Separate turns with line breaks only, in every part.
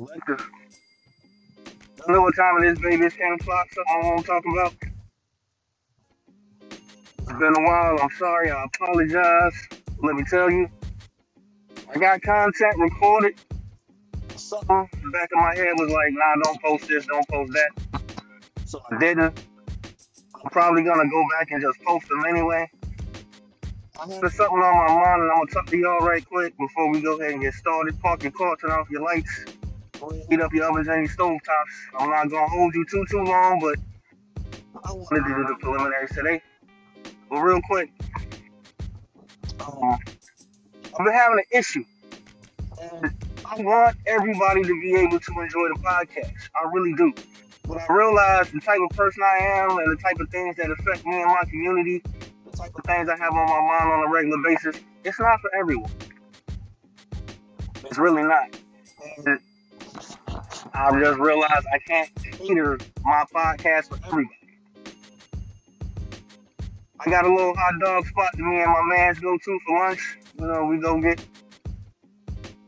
Selective. I know what time it is, baby. It's 10 o'clock. So I don't want to talk about. It's been a while. I'm sorry. I apologize. Let me tell you, I got content recorded. Something in the back of my head was like, nah, don't post this, don't post that. So I didn't. I'm probably gonna go back and just post them anyway. There's something on my mind, and I'm gonna talk to y'all right quick before we go ahead and get started. Park your car, turn off your lights, heat up your ovens and your stove tops. I'm not gonna hold you too too long, but I wanted to do the preliminaries today. But real quick, um, I've been having an issue, and I want everybody to be able to enjoy the podcast. I really do. But I realize the type of person I am and the type of things that affect me and my community the type of things I have on my mind on a regular basis, it's not for everyone. It's really not. I just realized I can't cater my podcast for everybody. I got a little hot dog spot me and my mans go to for lunch. You know, we go get,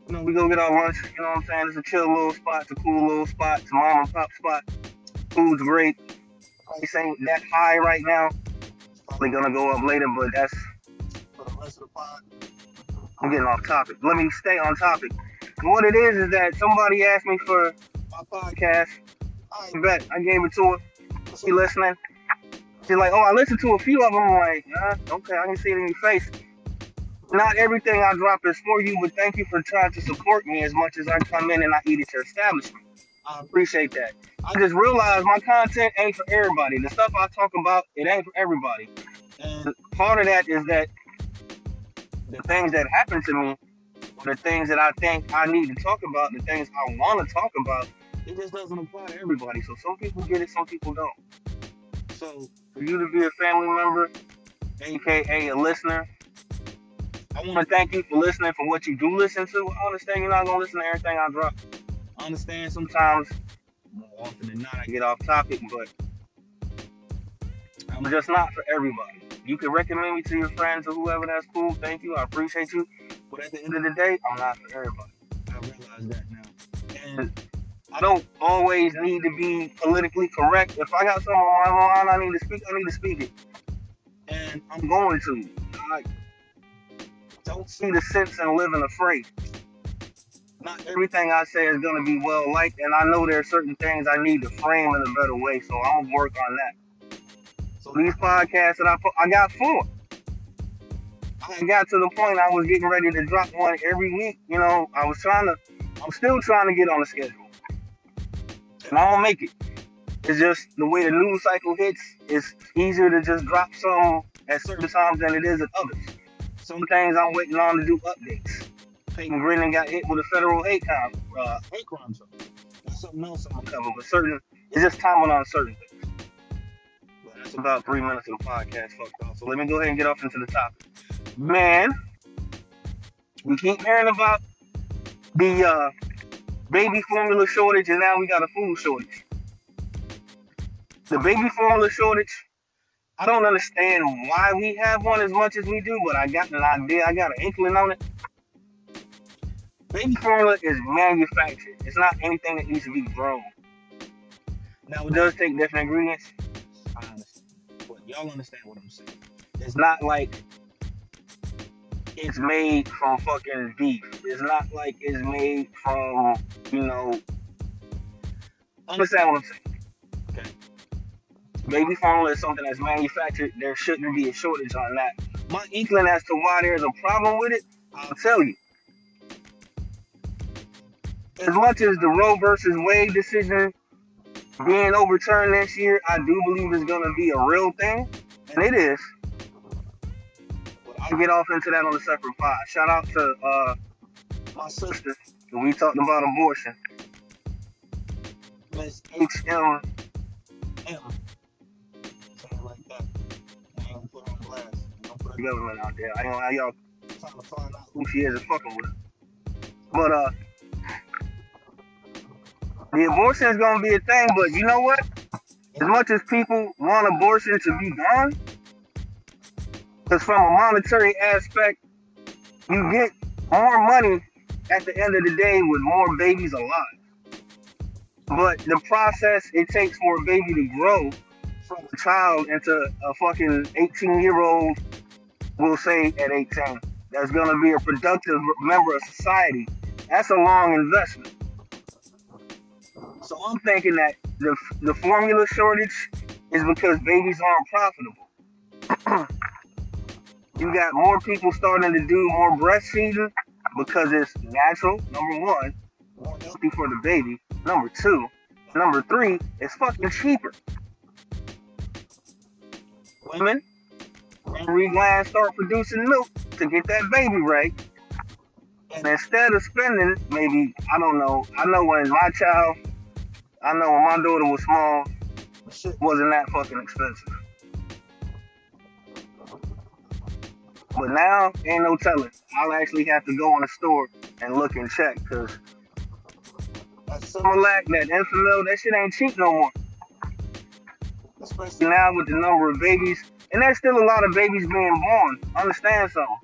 you know, we go get our lunch. You know what I'm saying? It's a chill little spot, it's a cool little spot, it's a mom and pop spot. Food's great. Price ain't that high right now. Probably gonna go up later, but that's for the rest of the pod. I'm getting off topic. Let me stay on topic. What it is is that somebody asked me for my podcast. I bet I gave it to her. She listening. She's like, oh, I listened to a few of them. I'm like, okay, I can see it in your face. Not everything I drop is for you, but thank you for trying to support me as much as I come in and I eat at your establishment. I appreciate that. I just realized my content ain't for everybody. The stuff I talk about, it ain't for everybody. And part of that is that the things that happen to me, the things that I think I need to talk about, the things I want to talk about, it just doesn't apply to everybody. So some people get it, some people don't. So for you to be a family member, aka a listener, I want to thank you for listening for what you do listen to. I understand you're not gonna listen to everything I drop. I understand sometimes, more often than not, I get off topic, but I'm just not for everybody. You can recommend me to your friends or whoever. That's cool. Thank you. I appreciate you. But at the end of the day, I'm not for everybody. I realize that now. And I don't always need to be politically correct. If I got something on my mind I need to speak, I need to speak it. And I'm going to. I don't see the sense in living afraid not everything I say is gonna be well liked, and I know there are certain things I need to frame in a better way. So I'm gonna work on that. So these podcasts that I put, I got four. I got to the point I was getting ready to drop one every week. You know, I was trying to, I'm still trying to get on the schedule, and I don't make it. It's just the way the news cycle hits. It's easier to just drop some at certain times than it is at others. Some things I'm waiting on to do updates. Peyton Grinning got hit with a federal hate crime, uh, hate crime charge. That's something else I'm gonna cover, but certain it's just timing on certain things. But that's about three minutes of the podcast fucked off. So let me go ahead and get off into the topic. Man, we keep hearing about the uh, baby formula shortage, and now we got a food shortage. The baby formula shortage. I don't understand why we have one as much as we do, but I got an idea. I got an inkling on it. Baby formula is manufactured. It's not anything that needs to be grown. Now it does take different ingredients. I understand. But y'all understand what I'm saying. It's not like it's made from fucking beef. It's not like it's made from, you know, understand what I'm saying. Okay. Baby formula is something that's manufactured. There shouldn't be a shortage on that. My inkling as to why there's a problem with it, I'll tell you as much as the Roe versus Wade decision being overturned this year, I do believe it's going to be a real thing, and it is. I'll get off into that on a separate pod. Shout out to uh, my sister. We talked about abortion. Miss HM. Something like that. I ain't put on blast. Don't put the government out there. I don't know how y'all trying to find out who she is and fucking with. But uh the abortion is going to be a thing, but you know what? As much as people want abortion to be gone, because from a monetary aspect, you get more money at the end of the day with more babies alive. But the process it takes for a baby to grow from a child into a fucking 18 year old, we'll say at 18, that's to be a productive member of society, that's a long investment. So I'm thinking that the, the formula shortage is because babies aren't profitable. you got more people starting to do more breastfeeding because it's natural, number one, more healthy for the baby. Number two, number three, it's fucking cheaper. Women, mammary glands start producing milk to get that baby right. And instead of spending maybe, I don't know, I know when my child, I know when my daughter was small, shit wasn't that fucking expensive. But now, ain't no telling. I'll actually have to go in the store and look and check because Similac, that Enfamil, that shit ain't cheap no more. Especially now with the number of babies. And there's still a lot of babies being born. Understand something.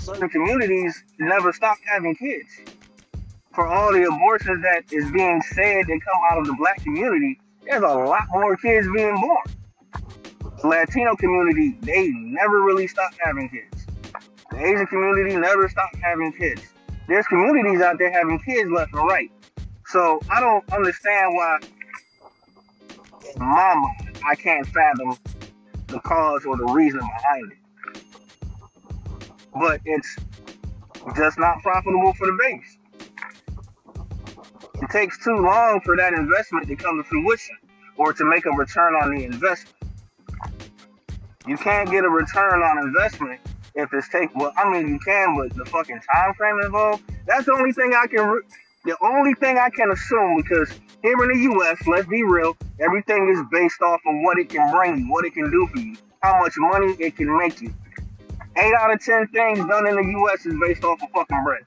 Certain communities never stopped having kids. For all the abortions that is being said that come out of the black community, there's a lot more kids being born. Latino community, they never really stopped having kids. The Asian community never stopped having kids there's communities out there having kids left and right. So I don't understand why, mama, I can't fathom the cause or the reason behind it. But it's just not profitable for the base. It takes too long for that investment to come to fruition or to make a return on the investment. You can't get a return on investment if it's take well, I mean you can, but the fucking time frame involved. That's the only thing I can. Re- the only thing I can assume because here in the U.S., let's be real, everything is based off of what it can bring you, what it can do for you, how much money it can make you. Eight out of ten things done in the U.S. is based off of fucking bread.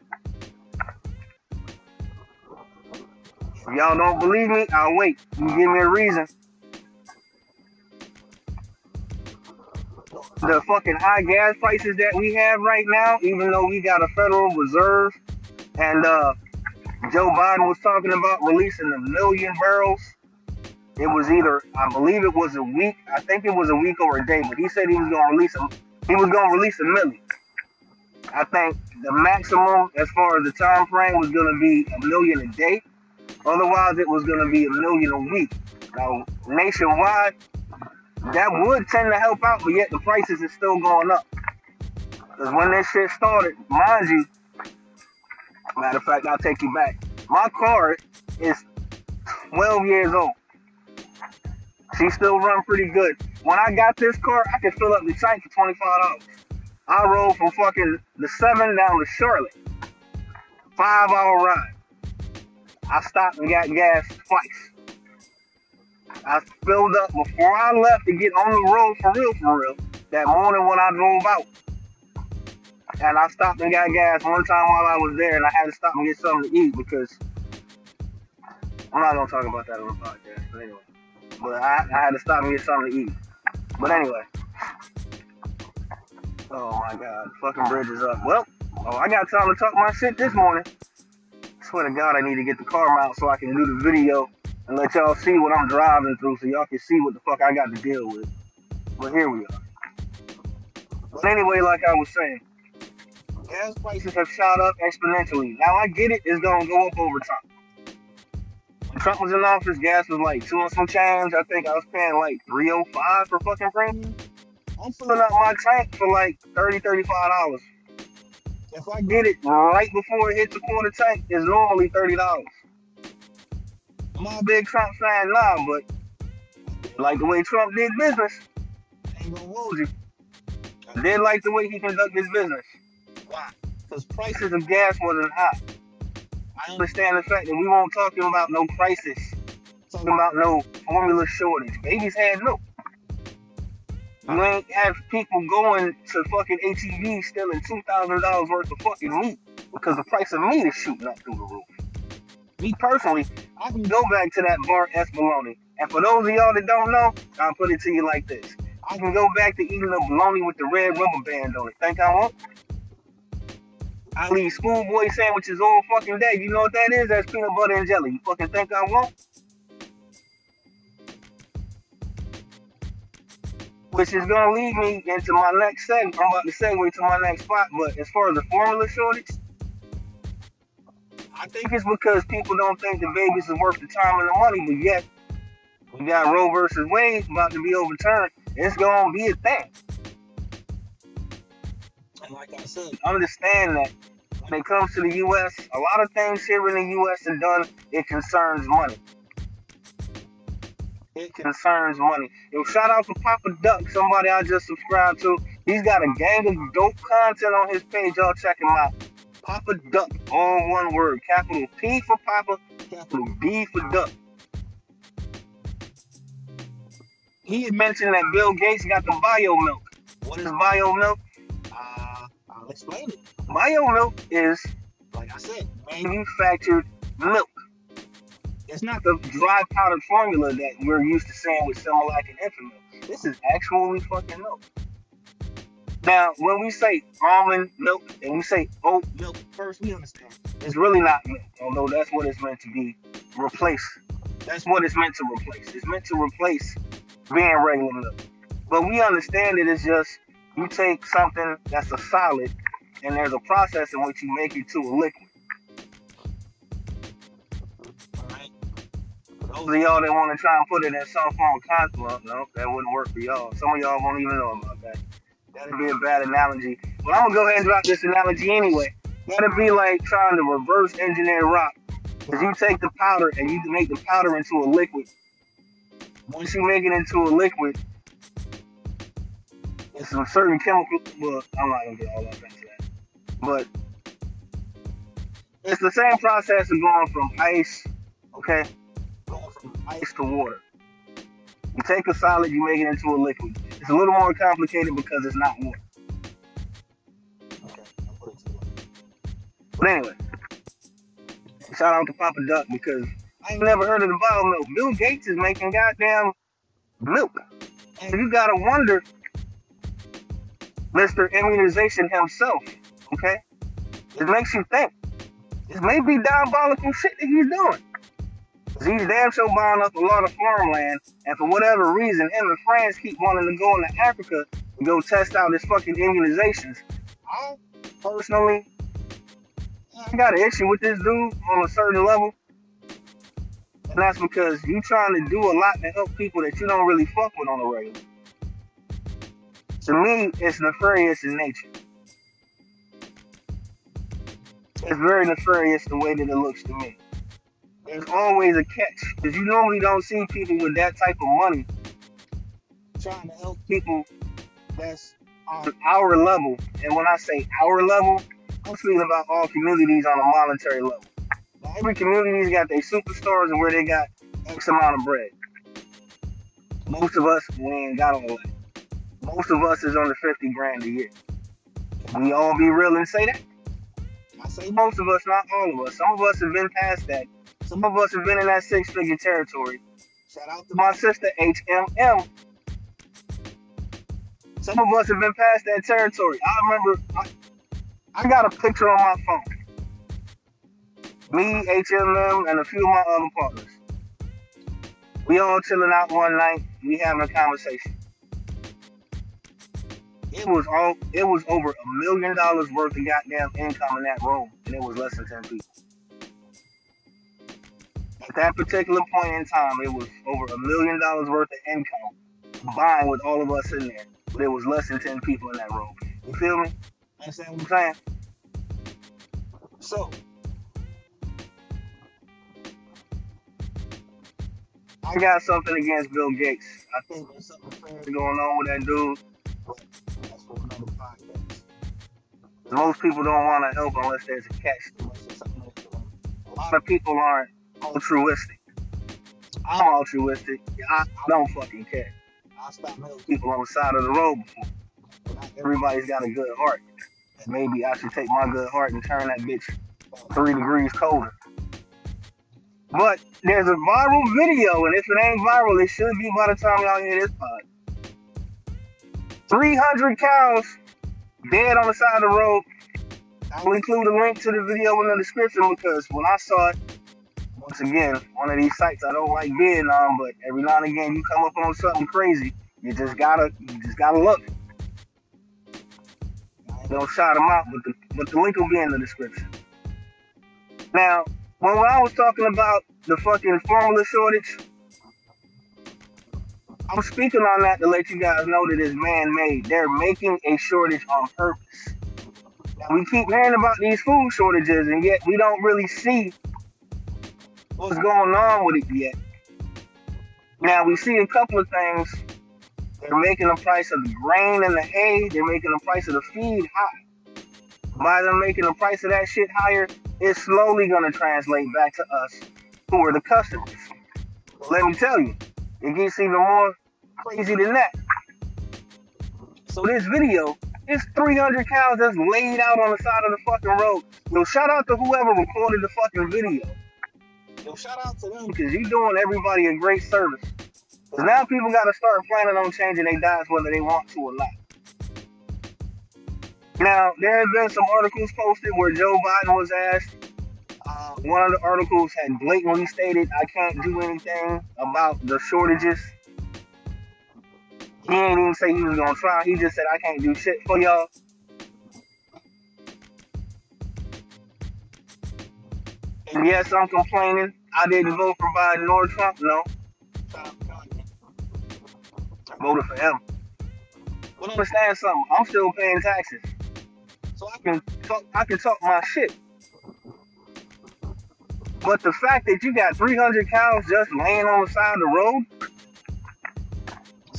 If y'all don't believe me, I'll wait. You give me a reason. The fucking high gas prices that we have right now, even though we got a Federal Reserve and uh, Joe Biden was talking about releasing a million barrels. It was either, I believe it was a week, I think it was a week or a day, but he said he was going to release a, he was going to release a million. I think the maximum as far as the time frame was going to be a million a day. Otherwise, it was going to be a million a week. Now, nationwide, that would tend to help out, but yet the prices is still going up. Because when this shit started, mind you, matter of fact, I'll take you back. My car is 12 years old. She still run pretty good. When I got this car, I could fill up the tank for $25. I rode from fucking the 7 down to Charlotte. Five hour ride. I stopped and got gas twice. I filled up before I left to get on the road for real, for real. That morning when I drove out. And I stopped and got gas one time while I was there, and I had to stop and get something to eat because I'm not gonna talk about that on the podcast. But anyway, but I, I had to stop and get something to eat. But anyway, oh my God, fucking bridge is up. Well, oh, I got time to talk my shit this morning. Swear to God, I need to get the car mount so I can do the video and let y'all see what I'm driving through so y'all can see what the fuck I got to deal with. But here we are. But anyway, like I was saying, gas prices have shot up exponentially. Now I get it, it's gonna go up over time. When Trump was in office, gas was like two and some change. I think I was paying like 305 for fucking premium. I'm filling up my tank for like 30 $35. If I get it right before it hits the quarter tank, it's normally $30. I'm a big Trump fan now, but like the way Trump did business, ain't gonna hold you. I did like the way he conducted his business. Why? Because prices of gas wasn't high. I understand the fact that we won't talking about no crisis, talking about no formula shortage. Babies had milk. You ain't have people going to fucking HEB stealing two thousand dollars worth of fucking meat because the price of meat is shooting up through the roof. Me personally, I can go back to that Bar-S bologna. And for those of y'all that don't know, I'll put it to you like this. I can go back to eating the bologna with the red rubber band on it. Think I won't? I leave schoolboy sandwiches all fucking day. You know what that is? That's peanut butter and jelly. You fucking think I won't? Which is gonna lead me into my next segment. I'm about to segue to my next spot, but as far as the formula shortage, I think it's because people don't think the babies are worth the time and the money, but yet we got Roe versus Wade about to be overturned. It's gonna be a thing. And like I said, understand that when it comes to the U.S., a lot of things here in the U.S. are done. It concerns money. It concerns money. Yo, shout out to Papa Duck, somebody I just subscribed to. He's got a gang of dope content on his page. Y'all check him out. Papa Duck, all one word. Capital P for Papa, capital D for Duck. He mentioned that Bill Gates got the bio milk. What is bio milk? Uh, I'll explain it. Bio milk is, like I said, manufactured milk. It's not the dry powdered formula that we're used to seeing with Similac and Enfamil. This is actually fucking milk. Now, when we say almond milk and we say oat milk, first we understand it's really not milk, although that's what it's meant to be replaced. That's what it's meant to replace. It's meant to replace being regular milk. But we understand it is just you take something that's a solid and there's a process in which you make it to a liquid. Those of y'all that want to try and put it in some form of content, no, that wouldn't work for y'all. Some of y'all won't even know about that. That'd be a bad analogy. But I'm gonna go ahead and drop this analogy anyway. That'd be like trying to reverse engineer rock. Because you take the powder and you make the powder into a liquid. Once you make it into a liquid, it's some certain chemical. Well, I'm not gonna get all up into that. But it's the same process of going from ice, okay, going from ice to water. You take a solid, you make it into a liquid. It's a little more complicated because it's not one. Okay, but anyway, shout out to Papa Duck because I ain't never heard of the bottle milk. Bill Gates is making goddamn milk. And you gotta wonder, Mr. Immunization himself, okay? It makes you think. This may be diabolical shit that he's doing. He's damn sure buying up a lot of farmland, and for whatever reason, him and friends keep wanting to go into Africa and go test out his fucking immunizations. I personally, I got an issue with this dude on a certain level, and that's because you trying to do a lot to help people that you don't really fuck with on a regular. To me, it's nefarious in nature. It's very nefarious the way that it looks to me there's always a catch because you normally don't see people with that type of money trying to help people that's on our level. And when I say our level, I'm speaking about all communities on a monetary level. Every community's got their superstars and where they got X amount of bread. Most of us, we ain't got all that. Most of us is under 50 grand a year. We all be real and say that. I say most of us, not all of us. Some of us have been past that some of us have been in that six figure territory. Shout out to my sister HMM. Some of us have been past that territory. I remember I, I got a picture on my phone. Me, HMM, and a few of my other partners. We all chilling out one night. We having a conversation. It was all. It was over a million dollars worth of goddamn income in that room, and it was less than ten people. At that particular point in time, it was over a million dollars worth of income combined with all of us in there. But it was less than 10 people in that room. You feel me? Understand what I'm saying? So, I got something against Bill Gates. I think there's something going on with that dude. Most people don't want to help unless there's a catch. A lot of people aren't altruistic. I'm altruistic. I, I don't fucking care. I stopped helping people on the side of the road before. Everybody's got a good heart. Maybe I should take my good heart and turn that bitch three degrees colder. But there's a viral video, and if it ain't viral, it should be by the time y'all hear this pod. 300 cows dead on the side of the road I will include a link to the video in the description because when I saw it, once again, one of these sites I don't like being on, but every now and again you come up on something crazy, you just gotta, you just gotta look. Don't shout them out, but the, but the link will be in the description. Now, when I was talking about the fucking formula shortage, I'm speaking on that to let you guys know that it's man-made. They're making a shortage on purpose. Now, we keep hearing about these food shortages, and yet we don't really see what's going on with it yet. Now, we see a couple of things. They're making the price of the grain and the hay, they're making the price of the feed high. By them making the price of that shit higher, it's slowly going to translate back to us, who are the customers. Let me tell you, it gets even more crazy than that. So this video is 300 cows that's laid out on the side of the fucking road. Yo, shout out to whoever recorded the fucking video. Yo, shout out to them because you're doing everybody a great service. Because now people got to start planning on changing their diets whether they want to or not. Now, there have been some articles posted where Joe Biden was asked. Uh, one of the articles had blatantly stated, I can't do anything about the shortages he ain't even say he was gonna try. He just said I can't do shit for y'all. Yes, I'm complaining. I didn't vote for Biden or Trump. No. I voted for him. But understand something. I'm still paying taxes, so I can talk. I can talk my shit. But the fact that you got 300 cows just laying on the side of the road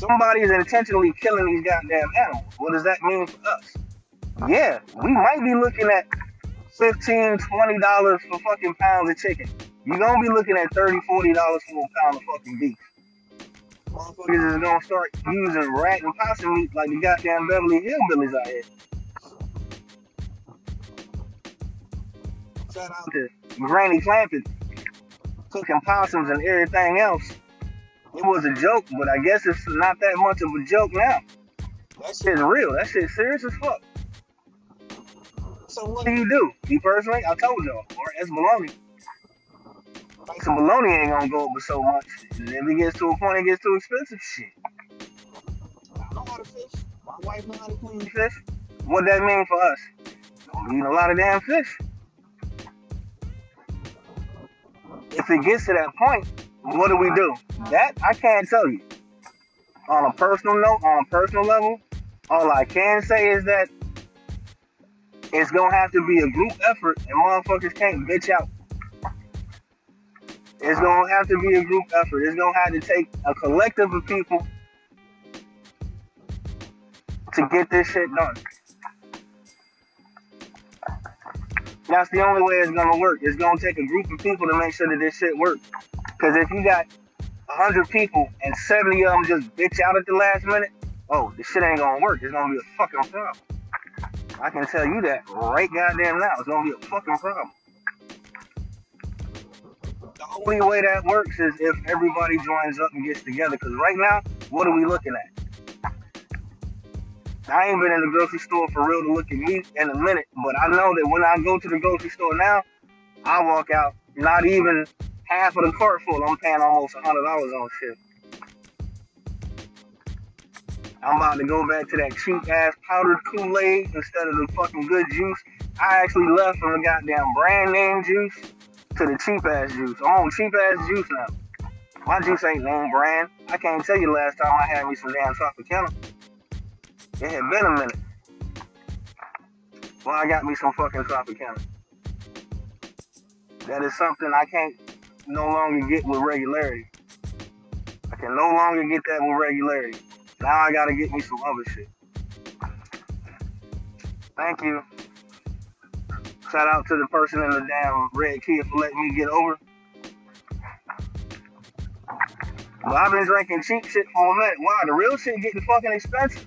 somebody is intentionally killing these goddamn animals. What does that mean for us? Yeah, we might be looking at 15 $20 for fucking pounds of chicken. You're gonna be looking at $30, $40 for a pound of fucking beef. Motherfuckers is gonna start using rat and possum meat like the goddamn Beverly Hillbillies out here. Shout out to Granny Clampett cooking possums and everything else it was a joke, but I guess it's not that much of a joke now. That shit's real. That shit's serious as fuck. So what do you do? Me personally, I told y'all, or it's baloney. Like some baloney ain't gonna go up with so much. And if it gets to a point it gets too expensive, shit. I know how to fish. My wife know how to clean fish. What that mean for us? Don't eat a lot of damn fish. If it gets to that point, what do we do? That I can't tell you. On a personal note, on a personal level, all I can say is that it's gonna have to be a group effort, and motherfuckers can't bitch out. It's gonna have to be a group effort. It's gonna have to take a collective of people to get this shit done. That's the only way it's gonna work. It's gonna take a group of people to make sure that this shit works. Because if you got 100 people and 70 of them just bitch out at the last minute, oh, this shit ain't gonna work. It's gonna be a fucking problem. I can tell you that right goddamn now. It's gonna be a fucking problem. The only way that works is if everybody joins up and gets together. Because right now, what are we looking at? I ain't been in the grocery store for real to look at meat in a minute, but I know that when I go to the grocery store now, I walk out not even half of the cart full, I'm paying almost hundred dollars on shit. I'm about to go back to that cheap ass powdered Kool-Aid instead of the fucking good juice. I actually left from the goddamn brand name juice to the cheap ass juice. I'm on cheap ass juice now. My juice ain't name brand. I can't tell you last time I had me some damn Tropicana. It had been a minute. Well, I got me some fucking Tropicana. That is something I can't no longer get with regularity. I can no longer get that with regularity. Now I gotta get me some other shit. Thank you. Shout out to the person in the damn red Kia for letting me get over. But I've been drinking cheap shit for a minute. Wow, the real shit getting fucking expensive.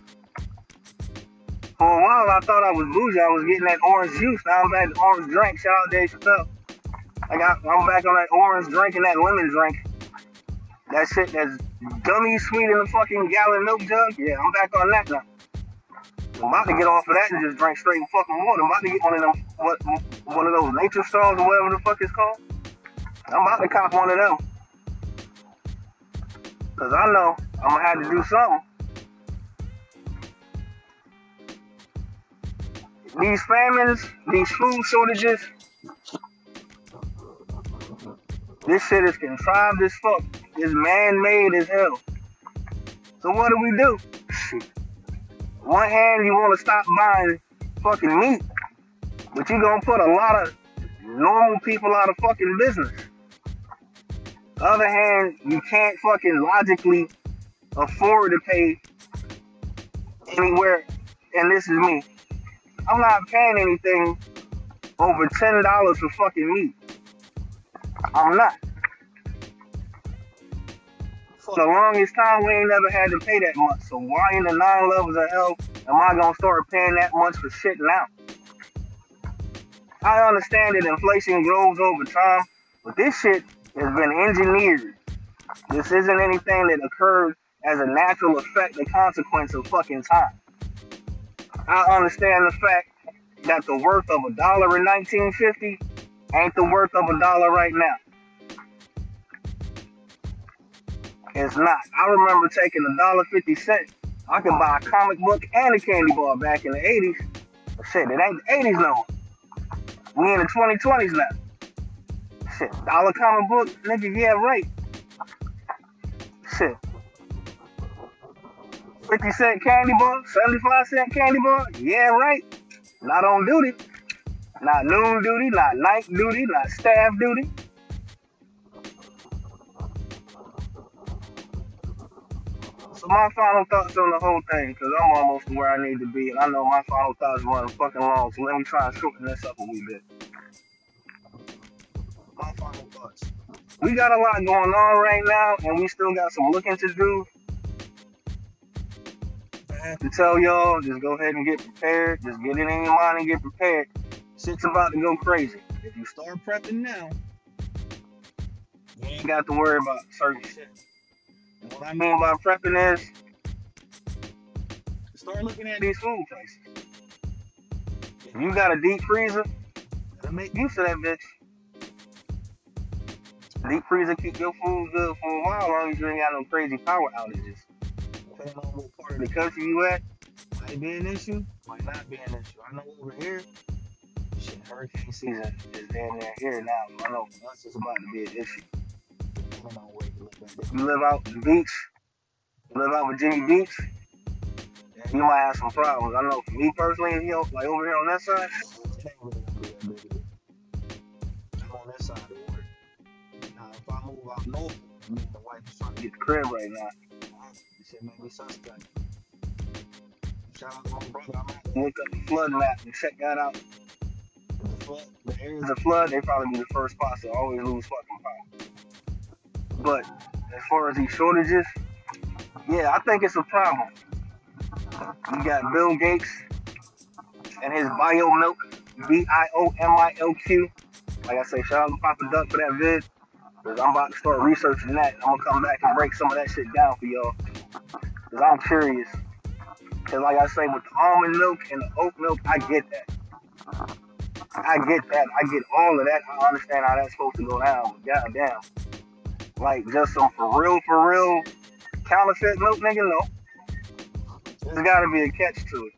For a while, I thought I was bougie. I was getting that orange juice. Now I'm back to orange drink. Shout out Dave Chappelle. I got I'm back on that orange drink and that lemon drink. That shit that's gummy sweet in the fucking gallon milk jug. Yeah, I'm back on that now. I'm about to get off of that and just drink straight fucking water. I'm about to get one of them, what, one of those nature straws or whatever the fuck it's called. I'm about to cop one of them. Cause I know I'm gonna have to do something. These famines, these food shortages, this shit is contrived as fuck. It's man-made as hell. So what do we do? One hand, you want to stop buying fucking meat, but you gonna put a lot of normal people out of fucking business. Other hand, you can't fucking logically afford to pay anywhere, and this is me. I'm not paying anything over ten dollars for fucking meat. I'm not. For the longest time, we ain't never had to pay that much. So why in the nine levels of hell am I gonna start paying that much for shit now? I understand that inflation grows over time, but this shit has been engineered. This isn't anything that occurred as a natural effect, a consequence of fucking time. I understand the fact that the worth of a dollar in 1950 ain't the worth of a dollar right now. It's not. I remember taking a dollar fifty cent. I could buy a comic book and a candy bar back in the 80s. But shit, it ain't the 80s no more. We in the 2020s now. Shit, dollar comic book, nigga, yeah, right. Shit. 50 cent candy bar, 75 cent candy bar, yeah, right. Not on duty. Not noon duty, not night duty, not staff duty. So my final thoughts on the whole thing, because I'm almost where I need to be, and I know my final thoughts running fucking long, so let me try and shorten this up a wee bit. My final thoughts. We got a lot going on right now, and we still got some looking to do. I have to tell y'all, just go ahead and get prepared. Just get it in your mind and get prepared. Shit's about to go crazy. If you start prepping now, you ain't got to worry about certain shit. What I mean by prepping is start looking at these food places. If you got a deep freezer, make use of that bitch. Deep freezer keep your food good for a while, long as you ain't got no crazy power outages. Depending on what part of the country you at, might be an issue, might not be an issue. I know over here, shit, hurricane season is damn near here now. I know us it's about to be an issue. Depending on where you live at. If you live out the beach, you live out Virginia Beach, you might have some problems. I know for me personally, you know, like over here on that side, it ain't really gonna be that big of a deal. I'm on that side of the water. Now, if I move out north, me and the wife is trying to get the crib right now. This shit make me suspect. Shout out to my brother. I'm gonna look up the flood map and check that out. The, flood, the areas of flood, they probably be the first spots to always lose fucking. But as far as these shortages, yeah, I think it's a problem. You got Bill Gates and his bio milk, B I O M I L Q. Like I say, shout out to Papa Duck for that vid. Cause I'm about to start researching that. I'm gonna come back and break some of that shit down for y'all. Cause I'm curious. Cause like I say, with the almond milk and the oat milk, I get that. I get that. I get all of that. I understand how that's supposed to go down. But goddamn. Like just some for real, for real counterfeit milk, nigga, no. There's gotta be a catch to it.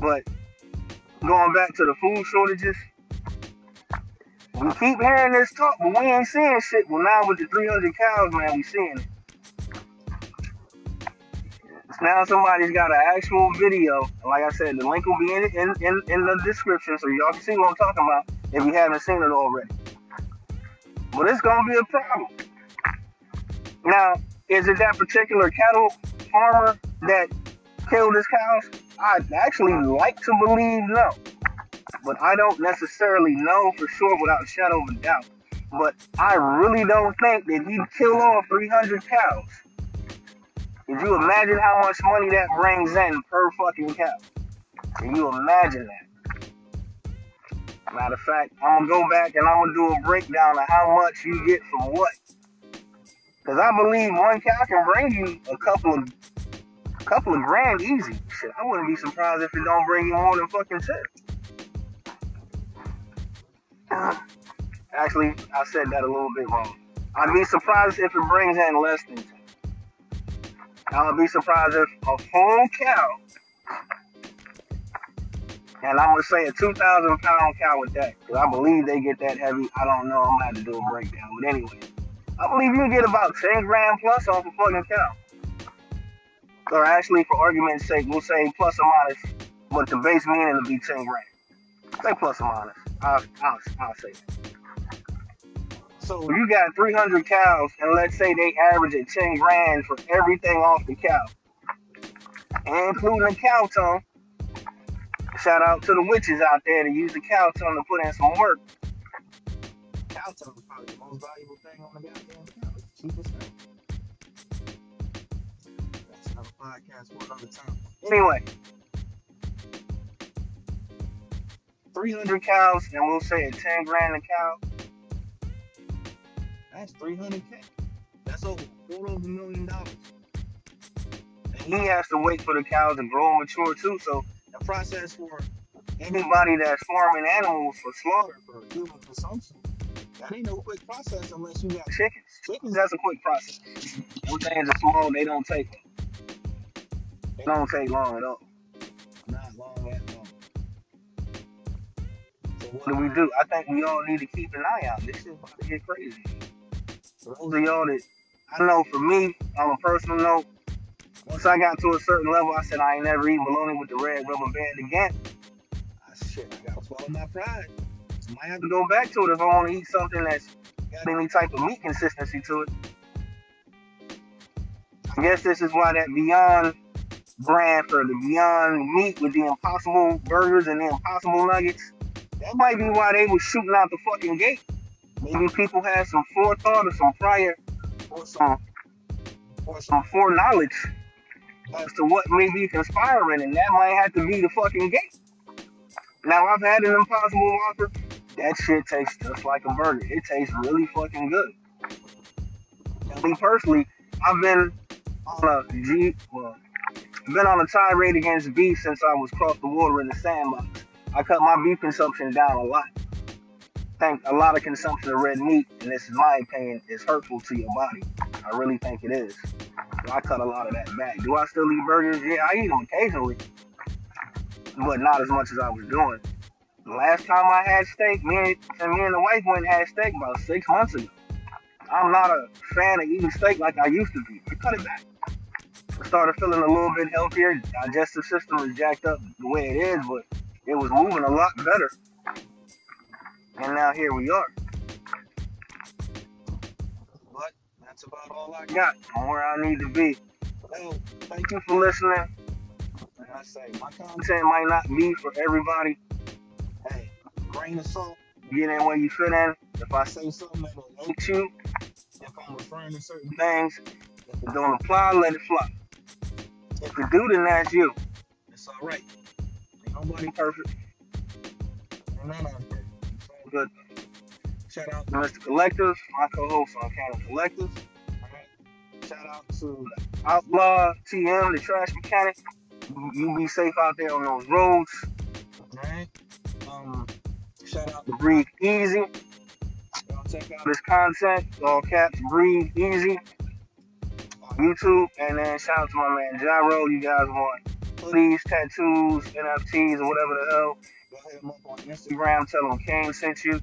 But going back to the food shortages, we keep hearing this talk, but we ain't seeing shit. Well, now with the 300 cows, man, we seeing it. Now somebody's got an actual video. Like I said, the link will be in, in, in, in the description so y'all can see what I'm talking about if you haven't seen it already. But it's to be a problem. Now, is it that particular cattle farmer that killed his cows? I'd actually like to believe no. But I don't necessarily know for sure without a shadow of a doubt. But I really don't think that he'd kill off 300 cows. Could you imagine how much money that brings in per fucking cow? Can you imagine that? Matter of fact, I'm gonna go back and I'm gonna do a breakdown of how much you get from what. Because I believe one cow can bring you a couple of A couple of grand easy. Shit, I wouldn't be surprised if it don't bring you more than fucking ten. Actually, I said that a little bit wrong. I'd be surprised if it brings in less than 10. I would be surprised if a whole cow, and I'm gonna say a 2,000 pound cow with that, because I believe they get that heavy. I don't know. I'm gonna have to do a breakdown, but anyway, I believe you get about 10 grand plus off a fucking cow. Or actually, for argument's sake, we'll say plus or minus, but the base meaning will be 10 grand. Say plus or minus. I'll, I'll, I'll say that. So you got 300 cows, and let's say they average at 10 grand for everything off the cow, including the cow tongue. Shout out to the witches out there to use the cow tongue to put in some work. Cow tongue is probably the most valuable thing on the goddamn cow. The cheapest thing. That's another podcast for another time. Anyway, 300 cows, and we'll say at 10 grand a cow. That's 300k. That's over quarter of a million dollars. And he has to wait for the cows to grow and mature too. So the process for anybody that's farming animals for slaughter for human consumption, that ain't no quick process unless you got chickens. Chickens, that's a quick process. Them things are small, they don't take they don't take long at all. Not long at all. So what do we do? I think we all need to keep an eye out. This is about to get crazy. For those of y'all that I know for me, on a personal note, once I got to a certain level, I said I ain't never eat bologna with the red rubber band again. I shit, I gotta swallow my pride. I might have to go back to it if I want to eat something that's got any type of meat consistency to it. I guess this is why that Beyond brand for the Beyond Meat with the Impossible Burgers and the Impossible Nuggets, that might be why they was shooting out the fucking gate. Maybe people had some forethought or some prior or some or some foreknowledge as to what may be conspiring, and that might have to be the fucking gate. Now I've had an impossible whopper. That shit tastes just like a burger. It tastes really fucking good. And me personally, I've been on a G well, been on a tirade against beef since I was crossed the water in the sandbox. I cut my beef consumption down a lot think a lot of consumption of red meat, and this is my opinion, is hurtful to your body. I really think it is. So I cut a lot of that back. Do I still eat burgers? Yeah, I eat them occasionally, but not as much as I was doing. The last time I had steak, me and, and me and the wife went and had steak about six months ago. I'm not a fan of eating steak like I used to be. I cut it back. I started feeling a little bit healthier. Digestive system is jacked up the way it is, but it was moving a lot better. And now here we are. But that's about all I got on where I need to be. Well, thank you for listening. And I say, my content might not be for everybody. Hey, grain of salt, get in where you fit in. If I say something that will hate you, if I'm referring to certain things, if it don't apply, let it fly. If it do, then that's you. It's alright. Ain't nobody perfect. Ain't none of them good. Shout out to Mr. Collectors, my co-host on Cannon Collectors. Shout out to Outlaw TM, the trash mechanic. You be safe out there on those roads. Alright. Um, shout out to Breathe Easy. Y'all check out this content. All caps Breathe Easy YouTube. And then shout out to my man Gyro. You guys want hoodies, tattoos, NFTs, or whatever the hell hit him up on Instagram. Tell him Kane sent you.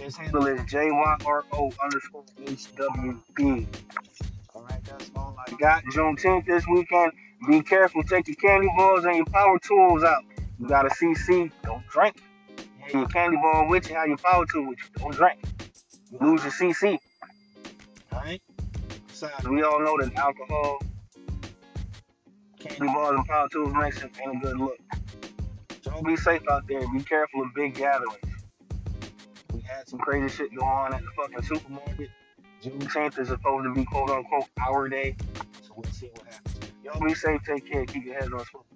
His handle is JYRO underscore HWB. Alright, that's all I got. Juneteenth this weekend. Be careful. Take your candy balls and your power tools out. You got a CC. Don't drink. Have your candy ball with you. Have your power tool with you. Don't drink. You lose your CC. Alright? Besides, we all know that alcohol, candy balls, and power tools makes it ain't a good look. Don't be safe out there. Be careful of big gatherings. We had some crazy shit going on at the fucking supermarket. Juneteenth is supposed to be quote unquote our day. So we'll see what happens. Y'all be safe, take care, keep your heads on swivel.